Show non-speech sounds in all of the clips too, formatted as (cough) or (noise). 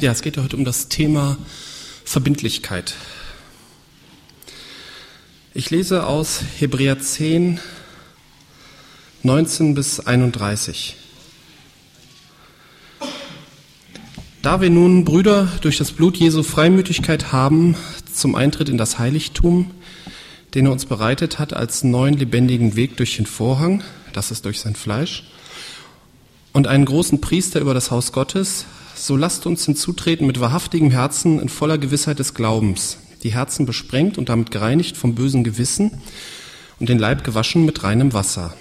Ja, es geht ja heute um das Thema Verbindlichkeit. Ich lese aus Hebräer 10, 19 bis 31. Da wir nun, Brüder, durch das Blut Jesu Freimütigkeit haben zum Eintritt in das Heiligtum, den er uns bereitet hat als neuen lebendigen Weg durch den Vorhang, das ist durch sein Fleisch, und einen großen Priester über das Haus Gottes, so lasst uns hinzutreten mit wahrhaftigem Herzen in voller Gewissheit des Glaubens, die Herzen besprengt und damit gereinigt vom bösen Gewissen und den Leib gewaschen mit reinem Wasser.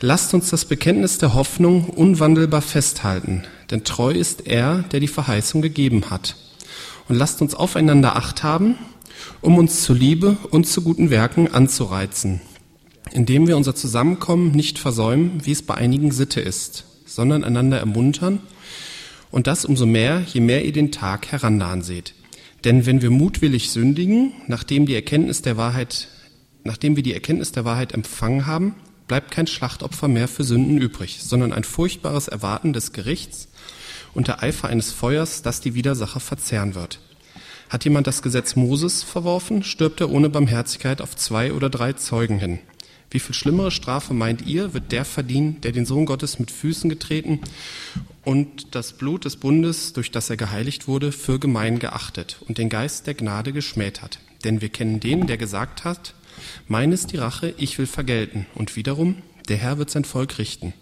Lasst uns das Bekenntnis der Hoffnung unwandelbar festhalten, denn treu ist er, der die Verheißung gegeben hat. Und lasst uns aufeinander Acht haben, um uns zu Liebe und zu guten Werken anzureizen, indem wir unser Zusammenkommen nicht versäumen, wie es bei einigen Sitte ist, sondern einander ermuntern und das umso mehr, je mehr ihr den Tag herannahen seht. Denn wenn wir mutwillig sündigen, nachdem die Erkenntnis der Wahrheit, nachdem wir die Erkenntnis der Wahrheit empfangen haben, bleibt kein Schlachtopfer mehr für Sünden übrig, sondern ein furchtbares Erwarten des Gerichts und der Eifer eines Feuers, das die Widersacher verzehren wird. Hat jemand das Gesetz Moses verworfen, stirbt er ohne Barmherzigkeit auf zwei oder drei Zeugen hin. Wie viel schlimmere Strafe meint ihr, wird der verdienen, der den Sohn Gottes mit Füßen getreten und das Blut des Bundes, durch das er geheiligt wurde, für gemein geachtet und den Geist der Gnade geschmäht hat. Denn wir kennen den, der gesagt hat, mein ist die Rache, ich will vergelten. Und wiederum, der Herr wird sein Volk richten.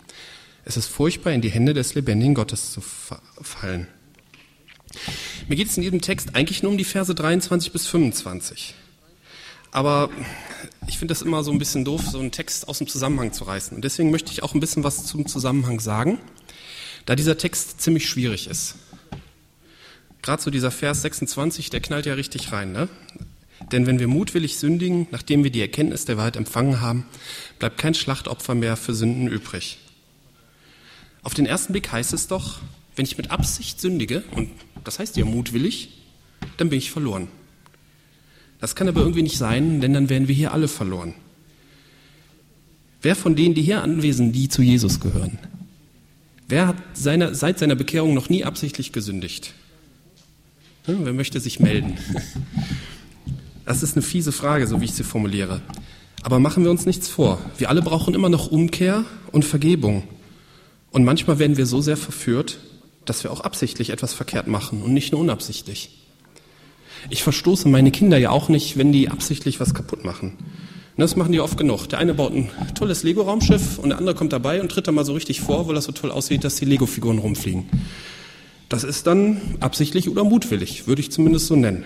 Es ist furchtbar, in die Hände des lebendigen Gottes zu fallen. Mir geht es in diesem Text eigentlich nur um die Verse 23 bis 25. Aber ich finde das immer so ein bisschen doof, so einen Text aus dem Zusammenhang zu reißen. Und deswegen möchte ich auch ein bisschen was zum Zusammenhang sagen da dieser Text ziemlich schwierig ist. Gerade so dieser Vers 26, der knallt ja richtig rein. Ne? Denn wenn wir mutwillig sündigen, nachdem wir die Erkenntnis der Wahrheit empfangen haben, bleibt kein Schlachtopfer mehr für Sünden übrig. Auf den ersten Blick heißt es doch, wenn ich mit Absicht sündige, und das heißt ja mutwillig, dann bin ich verloren. Das kann aber irgendwie nicht sein, denn dann wären wir hier alle verloren. Wer von denen, die hier anwesend, die zu Jesus gehören, Wer hat seine, seit seiner Bekehrung noch nie absichtlich gesündigt? Hm, wer möchte sich melden? (laughs) Das ist eine fiese Frage, so wie ich sie formuliere. Aber machen wir uns nichts vor. Wir alle brauchen immer noch Umkehr und Vergebung. Und manchmal werden wir so sehr verführt, dass wir auch absichtlich etwas verkehrt machen und nicht nur unabsichtlich. Ich verstoße meine Kinder ja auch nicht, wenn die absichtlich was kaputt machen. Das machen die oft genug. Der eine baut ein tolles Lego-Raumschiff und der andere kommt dabei und tritt da mal so richtig vor, weil das so toll aussieht, dass die Lego-Figuren rumfliegen. Das ist dann absichtlich oder mutwillig, würde ich zumindest so nennen.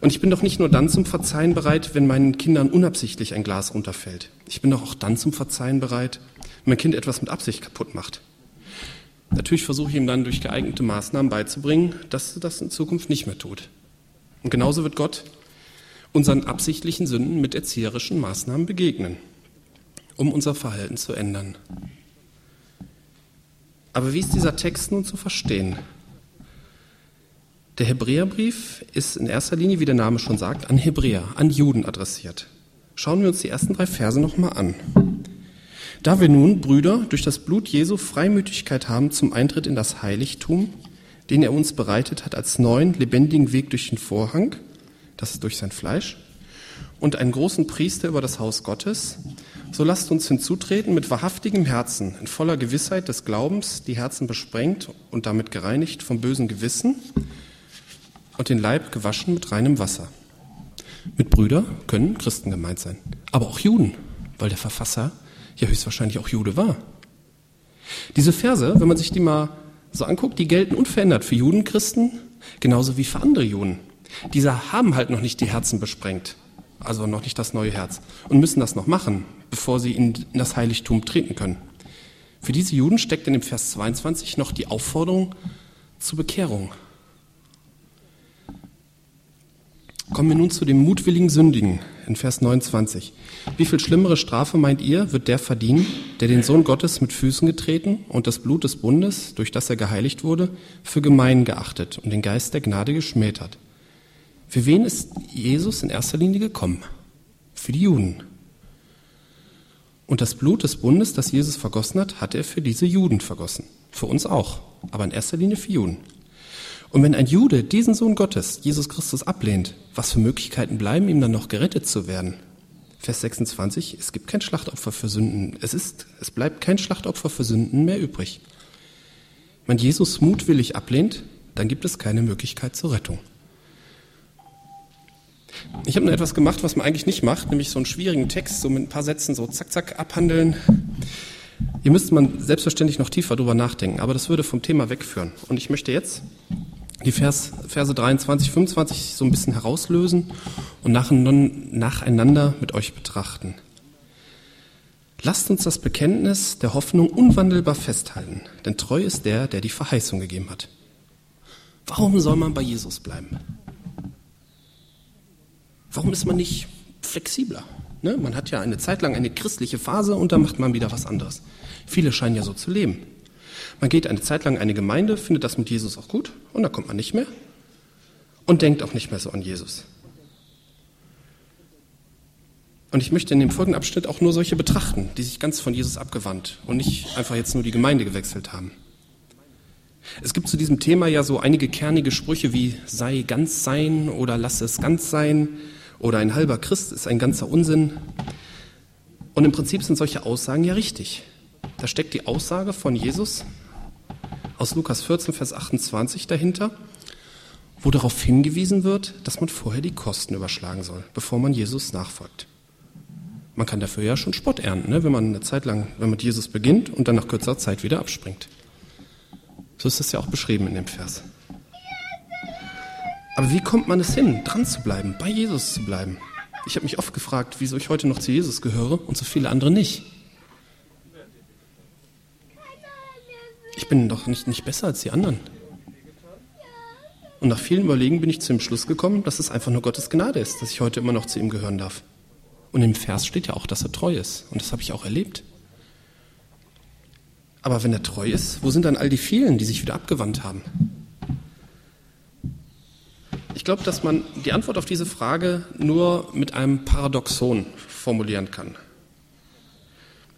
Und ich bin doch nicht nur dann zum Verzeihen bereit, wenn meinen Kindern unabsichtlich ein Glas runterfällt. Ich bin doch auch dann zum Verzeihen bereit, wenn mein Kind etwas mit Absicht kaputt macht. Natürlich versuche ich ihm dann durch geeignete Maßnahmen beizubringen, dass er das in Zukunft nicht mehr tut. Und genauso wird Gott unseren absichtlichen Sünden mit erzieherischen Maßnahmen begegnen, um unser Verhalten zu ändern. Aber wie ist dieser Text nun zu verstehen? Der Hebräerbrief ist in erster Linie, wie der Name schon sagt, an Hebräer, an Juden adressiert. Schauen wir uns die ersten drei Verse nochmal an. Da wir nun, Brüder, durch das Blut Jesu Freimütigkeit haben zum Eintritt in das Heiligtum, den er uns bereitet hat als neuen, lebendigen Weg durch den Vorhang, das ist durch sein Fleisch, und einen großen Priester über das Haus Gottes, so lasst uns hinzutreten mit wahrhaftigem Herzen, in voller Gewissheit des Glaubens, die Herzen besprengt und damit gereinigt vom bösen Gewissen und den Leib gewaschen mit reinem Wasser. Mit Brüder können Christen gemeint sein, aber auch Juden, weil der Verfasser ja höchstwahrscheinlich auch Jude war. Diese Verse, wenn man sich die mal so anguckt, die gelten unverändert für Juden, Christen, genauso wie für andere Juden. Diese haben halt noch nicht die Herzen besprengt, also noch nicht das neue Herz, und müssen das noch machen, bevor sie in das Heiligtum treten können. Für diese Juden steckt in dem Vers 22 noch die Aufforderung zur Bekehrung. Kommen wir nun zu dem mutwilligen Sündigen in Vers 29. Wie viel schlimmere Strafe meint ihr, wird der verdienen, der den Sohn Gottes mit Füßen getreten und das Blut des Bundes, durch das er geheiligt wurde, für gemein geachtet und den Geist der Gnade geschmäht hat? Für wen ist Jesus in erster Linie gekommen? Für die Juden. Und das Blut des Bundes, das Jesus vergossen hat, hat er für diese Juden vergossen. Für uns auch. aber in erster Linie für Juden. Und wenn ein Jude diesen Sohn Gottes, Jesus Christus, ablehnt, was für Möglichkeiten bleiben, ihm dann noch gerettet zu werden? Vers 26, es gibt kein Schlachtopfer für Sünden. Es ist, es bleibt kein Schlachtopfer für Sünden mehr übrig. Wenn Jesus mutwillig ablehnt, dann gibt es keine Möglichkeit zur Rettung. Ich habe nur etwas gemacht, was man eigentlich nicht macht, nämlich so einen schwierigen Text so mit ein paar Sätzen so zack, zack abhandeln. Hier müsste man selbstverständlich noch tiefer drüber nachdenken, aber das würde vom Thema wegführen. Und ich möchte jetzt die Vers, Verse 23, 25 so ein bisschen herauslösen und nacheinander mit euch betrachten. Lasst uns das Bekenntnis der Hoffnung unwandelbar festhalten, denn treu ist der, der die Verheißung gegeben hat. Warum soll man bei Jesus bleiben? Warum ist man nicht flexibler? Ne? Man hat ja eine Zeit lang eine christliche Phase und dann macht man wieder was anderes. Viele scheinen ja so zu leben. Man geht eine Zeit lang in eine Gemeinde, findet das mit Jesus auch gut und dann kommt man nicht mehr und denkt auch nicht mehr so an Jesus. Und ich möchte in dem folgenden Abschnitt auch nur solche betrachten, die sich ganz von Jesus abgewandt und nicht einfach jetzt nur die Gemeinde gewechselt haben. Es gibt zu diesem Thema ja so einige kernige Sprüche wie sei ganz sein oder lass es ganz sein oder ein halber Christ ist ein ganzer Unsinn. Und im Prinzip sind solche Aussagen ja richtig. Da steckt die Aussage von Jesus, aus Lukas 14, Vers 28 dahinter, wo darauf hingewiesen wird, dass man vorher die Kosten überschlagen soll, bevor man Jesus nachfolgt. Man kann dafür ja schon Spott ernten, ne? wenn man eine Zeit lang, wenn man mit Jesus beginnt und dann nach kürzerer Zeit wieder abspringt. So ist das ja auch beschrieben in dem Vers. Aber wie kommt man es hin, dran zu bleiben, bei Jesus zu bleiben? Ich habe mich oft gefragt, wieso ich heute noch zu Jesus gehöre und so viele andere nicht. ich bin doch nicht, nicht besser als die anderen. Und nach vielen Überlegen bin ich zu dem Schluss gekommen, dass es einfach nur Gottes Gnade ist, dass ich heute immer noch zu ihm gehören darf. Und im Vers steht ja auch, dass er treu ist. Und das habe ich auch erlebt. Aber wenn er treu ist, wo sind dann all die vielen, die sich wieder abgewandt haben? Ich glaube, dass man die Antwort auf diese Frage nur mit einem Paradoxon formulieren kann.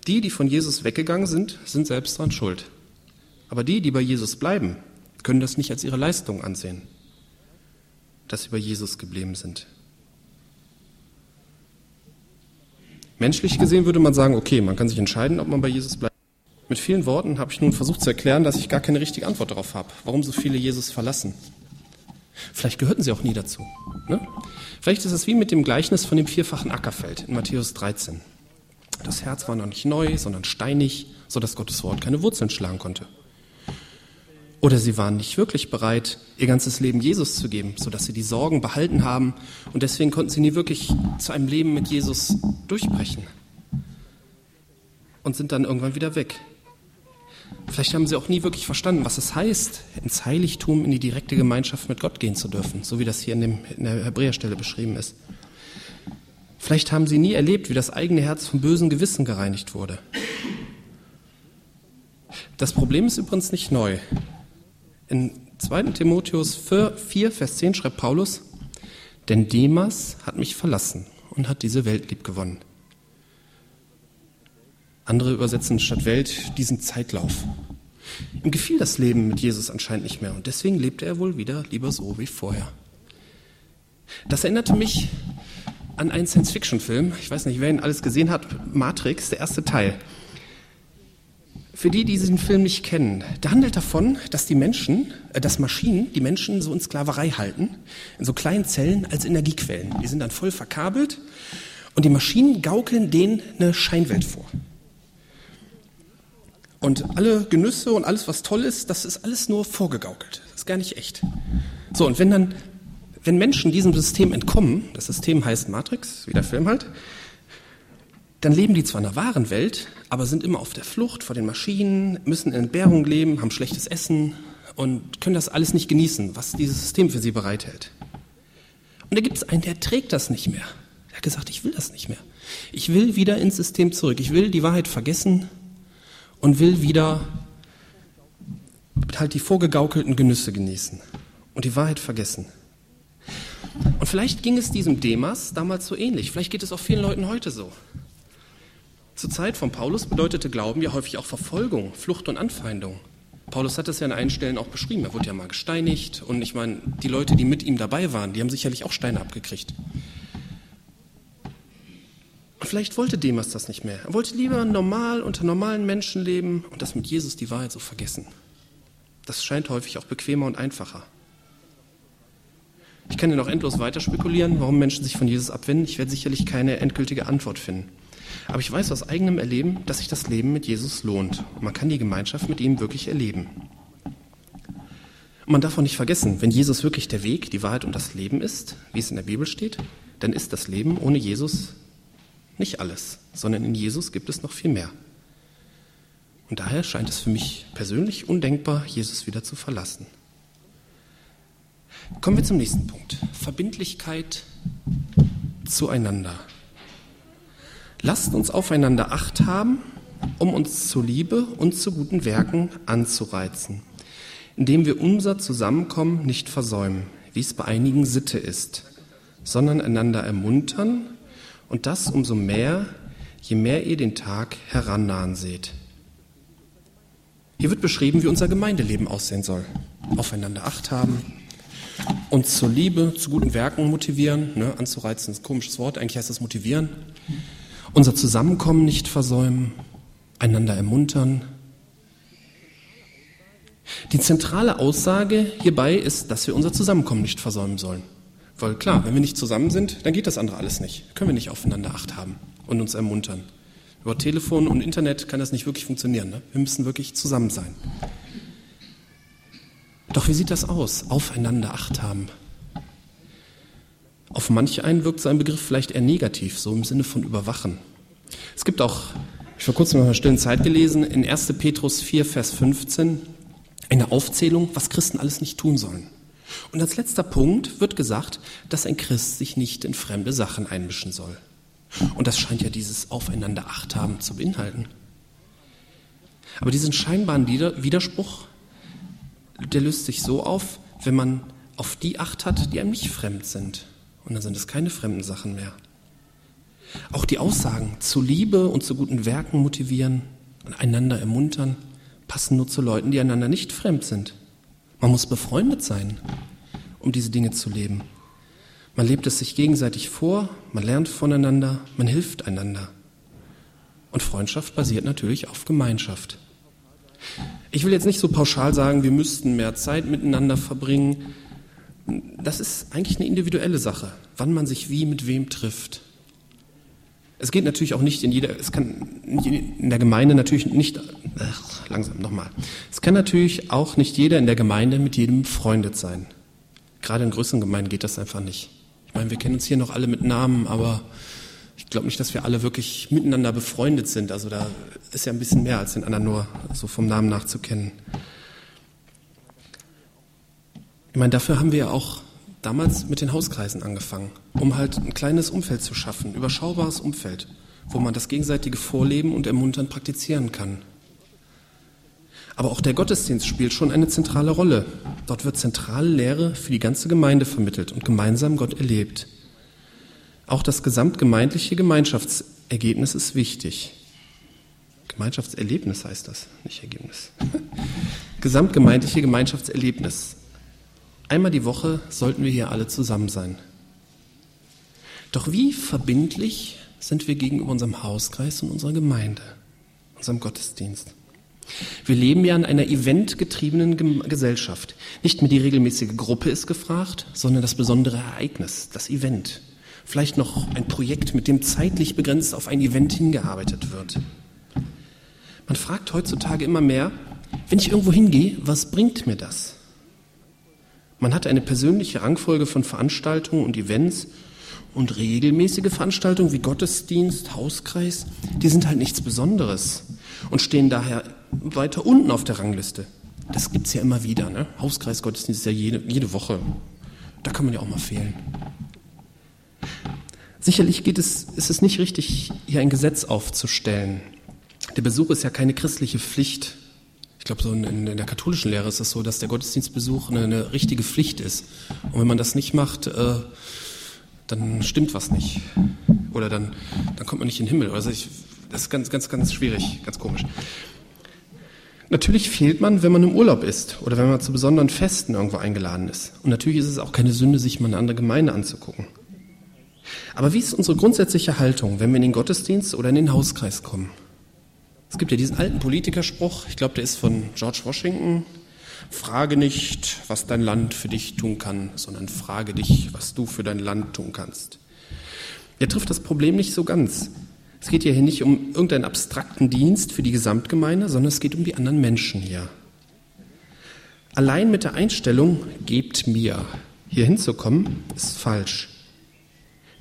Die, die von Jesus weggegangen sind, sind selbst daran schuld. Aber die, die bei Jesus bleiben, können das nicht als ihre Leistung ansehen, dass sie bei Jesus geblieben sind. Menschlich gesehen würde man sagen, okay, man kann sich entscheiden, ob man bei Jesus bleibt. Mit vielen Worten habe ich nun versucht zu erklären, dass ich gar keine richtige Antwort darauf habe, warum so viele Jesus verlassen. Vielleicht gehörten sie auch nie dazu. Ne? Vielleicht ist es wie mit dem Gleichnis von dem vierfachen Ackerfeld in Matthäus 13. Das Herz war noch nicht neu, sondern steinig, sodass Gottes Wort keine Wurzeln schlagen konnte. Oder sie waren nicht wirklich bereit, ihr ganzes Leben Jesus zu geben, sodass sie die Sorgen behalten haben und deswegen konnten sie nie wirklich zu einem Leben mit Jesus durchbrechen und sind dann irgendwann wieder weg. Vielleicht haben sie auch nie wirklich verstanden, was es heißt, ins Heiligtum, in die direkte Gemeinschaft mit Gott gehen zu dürfen, so wie das hier in, dem, in der Hebräerstelle beschrieben ist. Vielleicht haben sie nie erlebt, wie das eigene Herz vom bösen Gewissen gereinigt wurde. Das Problem ist übrigens nicht neu. In 2. Timotheus 4, Vers 10 schreibt Paulus, denn Demas hat mich verlassen und hat diese Welt lieb gewonnen. Andere übersetzen statt Welt diesen Zeitlauf. Ihm gefiel das Leben mit Jesus anscheinend nicht mehr und deswegen lebte er wohl wieder lieber so wie vorher. Das erinnerte mich an einen Science-Fiction-Film. Ich weiß nicht, wer ihn alles gesehen hat. Matrix, der erste Teil. Für die, die diesen Film nicht kennen, der handelt davon, dass die Menschen, äh, dass Maschinen die Menschen so in Sklaverei halten, in so kleinen Zellen als Energiequellen. Die sind dann voll verkabelt und die Maschinen gaukeln denen eine Scheinwelt vor. Und alle Genüsse und alles, was toll ist, das ist alles nur vorgegaukelt. Das ist gar nicht echt. So, und wenn dann, wenn Menschen diesem System entkommen, das System heißt Matrix, wie der Film halt, dann leben die zwar in der wahren Welt, aber sind immer auf der Flucht vor den Maschinen, müssen in Entbehrung leben, haben schlechtes Essen und können das alles nicht genießen, was dieses System für sie bereithält. Und da gibt es einen, der trägt das nicht mehr. Der hat gesagt, ich will das nicht mehr. Ich will wieder ins System zurück. Ich will die Wahrheit vergessen und will wieder halt die vorgegaukelten Genüsse genießen und die Wahrheit vergessen. Und vielleicht ging es diesem Demas damals so ähnlich. Vielleicht geht es auch vielen Leuten heute so. Zur Zeit von Paulus bedeutete Glauben ja häufig auch Verfolgung, Flucht und Anfeindung. Paulus hat das ja an einigen Stellen auch beschrieben. Er wurde ja mal gesteinigt. Und ich meine, die Leute, die mit ihm dabei waren, die haben sicherlich auch Steine abgekriegt. Vielleicht wollte Demas das nicht mehr. Er wollte lieber normal unter normalen Menschen leben und das mit Jesus die Wahrheit so vergessen. Das scheint häufig auch bequemer und einfacher. Ich kann ja noch endlos weiter spekulieren, warum Menschen sich von Jesus abwenden. Ich werde sicherlich keine endgültige Antwort finden. Aber ich weiß aus eigenem Erleben, dass sich das Leben mit Jesus lohnt. Man kann die Gemeinschaft mit ihm wirklich erleben. Und man darf auch nicht vergessen, wenn Jesus wirklich der Weg, die Wahrheit und das Leben ist, wie es in der Bibel steht, dann ist das Leben ohne Jesus nicht alles, sondern in Jesus gibt es noch viel mehr. Und daher scheint es für mich persönlich undenkbar, Jesus wieder zu verlassen. Kommen wir zum nächsten Punkt. Verbindlichkeit zueinander. Lasst uns aufeinander acht haben, um uns zur Liebe und zu guten Werken anzureizen, indem wir unser Zusammenkommen nicht versäumen, wie es bei einigen Sitte ist, sondern einander ermuntern und das umso mehr, je mehr ihr den Tag herannahen seht. Hier wird beschrieben, wie unser Gemeindeleben aussehen soll. Aufeinander acht haben, uns zur Liebe, zu guten Werken motivieren, ne, anzureizen ist ein komisches Wort, eigentlich heißt das motivieren unser Zusammenkommen nicht versäumen, einander ermuntern. Die zentrale Aussage hierbei ist, dass wir unser Zusammenkommen nicht versäumen sollen. Weil klar, wenn wir nicht zusammen sind, dann geht das andere alles nicht. Können wir nicht aufeinander Acht haben und uns ermuntern. Über Telefon und Internet kann das nicht wirklich funktionieren. Ne? Wir müssen wirklich zusammen sein. Doch wie sieht das aus? Aufeinander Acht haben. Auf manch einen wirkt sein Begriff vielleicht eher negativ, so im Sinne von überwachen. Es gibt auch, ich vor kurzem noch einer stillen Zeit gelesen, in 1. Petrus 4, Vers 15, eine Aufzählung, was Christen alles nicht tun sollen. Und als letzter Punkt wird gesagt, dass ein Christ sich nicht in fremde Sachen einmischen soll. Und das scheint ja dieses Aufeinander Acht haben zu beinhalten. Aber diesen scheinbaren Widerspruch, der löst sich so auf, wenn man auf die Acht hat, die einem nicht fremd sind. Und dann sind es keine fremden Sachen mehr. Auch die Aussagen zu Liebe und zu guten Werken motivieren und einander ermuntern, passen nur zu Leuten, die einander nicht fremd sind. Man muss befreundet sein, um diese Dinge zu leben. Man lebt es sich gegenseitig vor, man lernt voneinander, man hilft einander. Und Freundschaft basiert natürlich auf Gemeinschaft. Ich will jetzt nicht so pauschal sagen, wir müssten mehr Zeit miteinander verbringen das ist eigentlich eine individuelle Sache, wann man sich wie mit wem trifft. Es geht natürlich auch nicht in jeder, es kann in der Gemeinde natürlich nicht, ach, langsam nochmal. Es kann natürlich auch nicht jeder in der Gemeinde mit jedem befreundet sein. Gerade in größeren Gemeinden geht das einfach nicht. Ich meine, wir kennen uns hier noch alle mit Namen, aber ich glaube nicht, dass wir alle wirklich miteinander befreundet sind. Also da ist ja ein bisschen mehr als den anderen nur so vom Namen nach zu kennen. Ich meine, dafür haben wir ja auch damals mit den Hauskreisen angefangen, um halt ein kleines Umfeld zu schaffen, überschaubares Umfeld, wo man das gegenseitige Vorleben und Ermuntern praktizieren kann. Aber auch der Gottesdienst spielt schon eine zentrale Rolle. Dort wird zentrale Lehre für die ganze Gemeinde vermittelt und gemeinsam Gott erlebt. Auch das gesamtgemeindliche Gemeinschaftsergebnis ist wichtig. Gemeinschaftserlebnis heißt das, nicht Ergebnis. (laughs) Gesamtgemeindliche Gemeinschaftserlebnis. Einmal die Woche sollten wir hier alle zusammen sein. Doch wie verbindlich sind wir gegenüber unserem Hauskreis und unserer Gemeinde, unserem Gottesdienst? Wir leben ja in einer eventgetriebenen Gesellschaft. Nicht mehr die regelmäßige Gruppe ist gefragt, sondern das besondere Ereignis, das Event. Vielleicht noch ein Projekt, mit dem zeitlich begrenzt auf ein Event hingearbeitet wird. Man fragt heutzutage immer mehr, wenn ich irgendwo hingehe, was bringt mir das? Man hat eine persönliche Rangfolge von Veranstaltungen und Events und regelmäßige Veranstaltungen wie Gottesdienst, Hauskreis, die sind halt nichts Besonderes und stehen daher weiter unten auf der Rangliste. Das gibt es ja immer wieder. Ne? Hauskreis, Gottesdienst ist ja jede, jede Woche. Da kann man ja auch mal fehlen. Sicherlich geht es, ist es nicht richtig, hier ein Gesetz aufzustellen. Der Besuch ist ja keine christliche Pflicht, ich glaube, so in, in, der katholischen Lehre ist es so, dass der Gottesdienstbesuch eine, eine, richtige Pflicht ist. Und wenn man das nicht macht, äh, dann stimmt was nicht. Oder dann, dann kommt man nicht in den Himmel. Also ich, das ist ganz, ganz, ganz schwierig, ganz komisch. Natürlich fehlt man, wenn man im Urlaub ist oder wenn man zu besonderen Festen irgendwo eingeladen ist. Und natürlich ist es auch keine Sünde, sich mal eine andere Gemeinde anzugucken. Aber wie ist unsere grundsätzliche Haltung, wenn wir in den Gottesdienst oder in den Hauskreis kommen? Es gibt ja diesen alten Politikerspruch, ich glaube, der ist von George Washington. Frage nicht, was dein Land für dich tun kann, sondern frage dich, was du für dein Land tun kannst. Er trifft das Problem nicht so ganz. Es geht hier nicht um irgendeinen abstrakten Dienst für die Gesamtgemeinde, sondern es geht um die anderen Menschen hier. Allein mit der Einstellung, gebt mir, hier hinzukommen, ist falsch.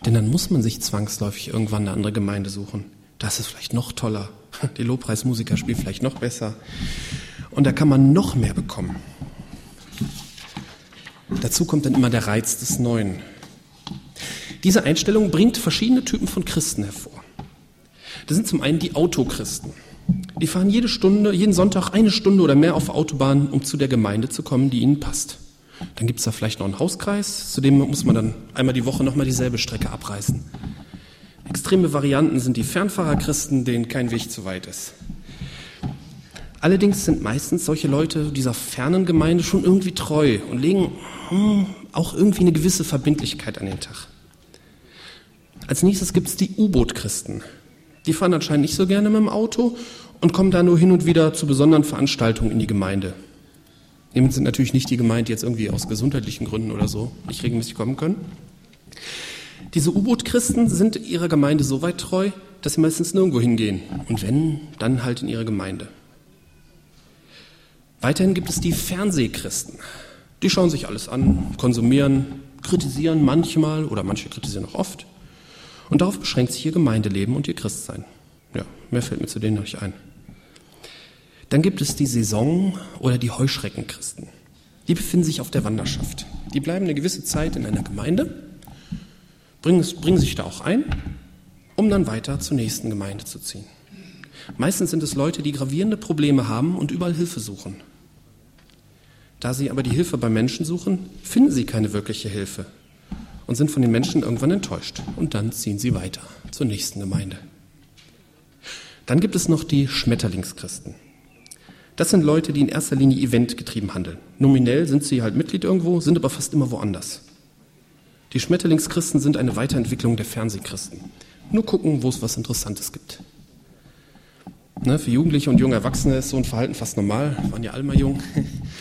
Denn dann muss man sich zwangsläufig irgendwann eine andere Gemeinde suchen. Das ist vielleicht noch toller. (laughs) Die Lobpreismusiker spielen vielleicht noch besser. Und da kann man noch mehr bekommen. Dazu kommt dann immer der Reiz des Neuen. Diese Einstellung bringt verschiedene Typen von Christen hervor. Das sind zum einen die Autochristen. Die fahren jede Stunde, jeden Sonntag eine Stunde oder mehr auf Autobahn, um zu der Gemeinde zu kommen, die ihnen passt. Dann gibt es da vielleicht noch einen Hauskreis, zu dem muss man dann einmal die Woche nochmal dieselbe Strecke abreißen. Extreme Varianten sind die Fernfahrerchristen, denen kein Weg zu weit ist. Allerdings sind meistens solche Leute dieser fernen Gemeinde schon irgendwie treu und legen hm, auch irgendwie eine gewisse Verbindlichkeit an den Tag. Als nächstes gibt es die U-Boot-Christen. Die fahren anscheinend nicht so gerne mit dem Auto und kommen da nur hin und wieder zu besonderen Veranstaltungen in die Gemeinde. Damit sind natürlich nicht die gemeint, die jetzt irgendwie aus gesundheitlichen Gründen oder so nicht regelmäßig kommen können. Diese U-Boot-Christen sind ihrer Gemeinde so weit treu, dass sie meistens nirgendwo hingehen. Und wenn, dann halt in ihre Gemeinde. Weiterhin gibt es die Fernsehchristen. Die schauen sich alles an, konsumieren, kritisieren manchmal oder manche kritisieren auch oft. Und darauf beschränkt sich ihr Gemeindeleben und ihr Christsein. Ja, mehr fällt mir zu denen noch nicht ein. Dann gibt es die Saison- oder die Heuschreckenchristen. Die befinden sich auf der Wanderschaft. Die bleiben eine gewisse Zeit in einer Gemeinde, bringen, bringen sich da auch ein, um dann weiter zur nächsten Gemeinde zu ziehen. Meistens sind es Leute, die gravierende Probleme haben und überall Hilfe suchen. Da sie aber die Hilfe bei Menschen suchen, finden sie keine wirkliche Hilfe und sind von den Menschen irgendwann enttäuscht. Und dann ziehen sie weiter zur nächsten Gemeinde. Dann gibt es noch die Schmetterlingschristen. Das sind Leute, die in erster Linie eventgetrieben handeln. Nominell sind sie halt Mitglied irgendwo, sind aber fast immer woanders. Die Schmetterlingschristen sind eine Weiterentwicklung der Fernsehchristen. Nur gucken, wo es was Interessantes gibt. Ne, für Jugendliche und junge Erwachsene ist so ein Verhalten fast normal, waren ja alle mal jung,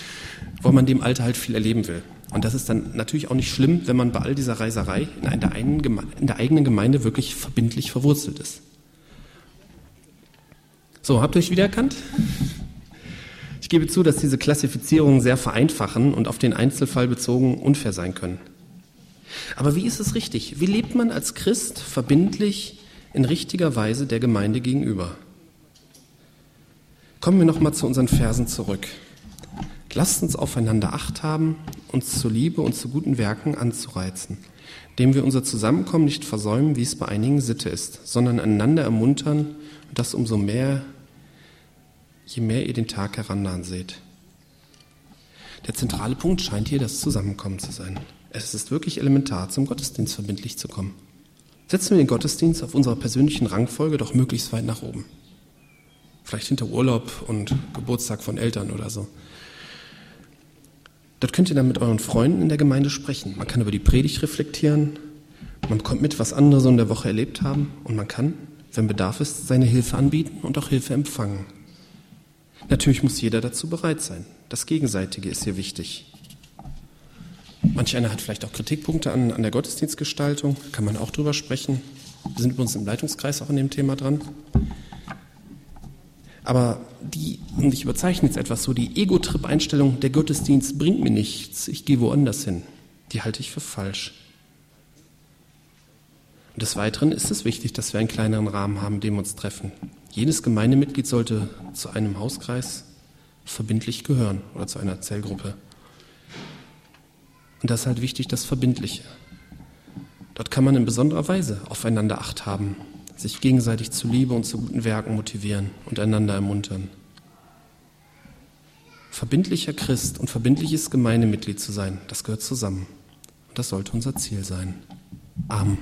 (laughs) weil man dem Alter halt viel erleben will. Und das ist dann natürlich auch nicht schlimm, wenn man bei all dieser Reiserei in der, in der eigenen Gemeinde wirklich verbindlich verwurzelt ist. So, habt ihr euch wiedererkannt? Ich gebe zu, dass diese Klassifizierungen sehr vereinfachen und auf den Einzelfall bezogen unfair sein können. Aber wie ist es richtig? Wie lebt man als Christ verbindlich in richtiger Weise der Gemeinde gegenüber? Kommen wir nochmal zu unseren Versen zurück. Lasst uns aufeinander Acht haben, uns zur Liebe und zu guten Werken anzureizen, indem wir unser Zusammenkommen nicht versäumen, wie es bei einigen Sitte ist, sondern einander ermuntern und das umso mehr, je mehr ihr den Tag herannahen seht. Der zentrale Punkt scheint hier das Zusammenkommen zu sein. Es ist wirklich elementar, zum Gottesdienst verbindlich zu kommen. Setzen wir den Gottesdienst auf unserer persönlichen Rangfolge doch möglichst weit nach oben. Vielleicht hinter Urlaub und Geburtstag von Eltern oder so. Dort könnt ihr dann mit euren Freunden in der Gemeinde sprechen. Man kann über die Predigt reflektieren, man bekommt mit, was andere so in der Woche erlebt haben und man kann, wenn Bedarf ist, seine Hilfe anbieten und auch Hilfe empfangen. Natürlich muss jeder dazu bereit sein. Das Gegenseitige ist hier wichtig. Manch einer hat vielleicht auch Kritikpunkte an, an der Gottesdienstgestaltung, kann man auch drüber sprechen. Wir sind übrigens im Leitungskreis auch an dem Thema dran. Aber die, und ich überzeichne jetzt etwas so, die Ego-Trip-Einstellung, der Gottesdienst bringt mir nichts, ich gehe woanders hin, die halte ich für falsch. Und des Weiteren ist es wichtig, dass wir einen kleineren Rahmen haben, in dem wir uns treffen. Jedes Gemeindemitglied sollte zu einem Hauskreis verbindlich gehören oder zu einer Zellgruppe. Und das ist halt wichtig, das Verbindliche. Dort kann man in besonderer Weise aufeinander Acht haben sich gegenseitig zu Liebe und zu guten Werken motivieren und einander ermuntern. Verbindlicher Christ und verbindliches Gemeindemitglied zu sein, das gehört zusammen. Und das sollte unser Ziel sein. Amen.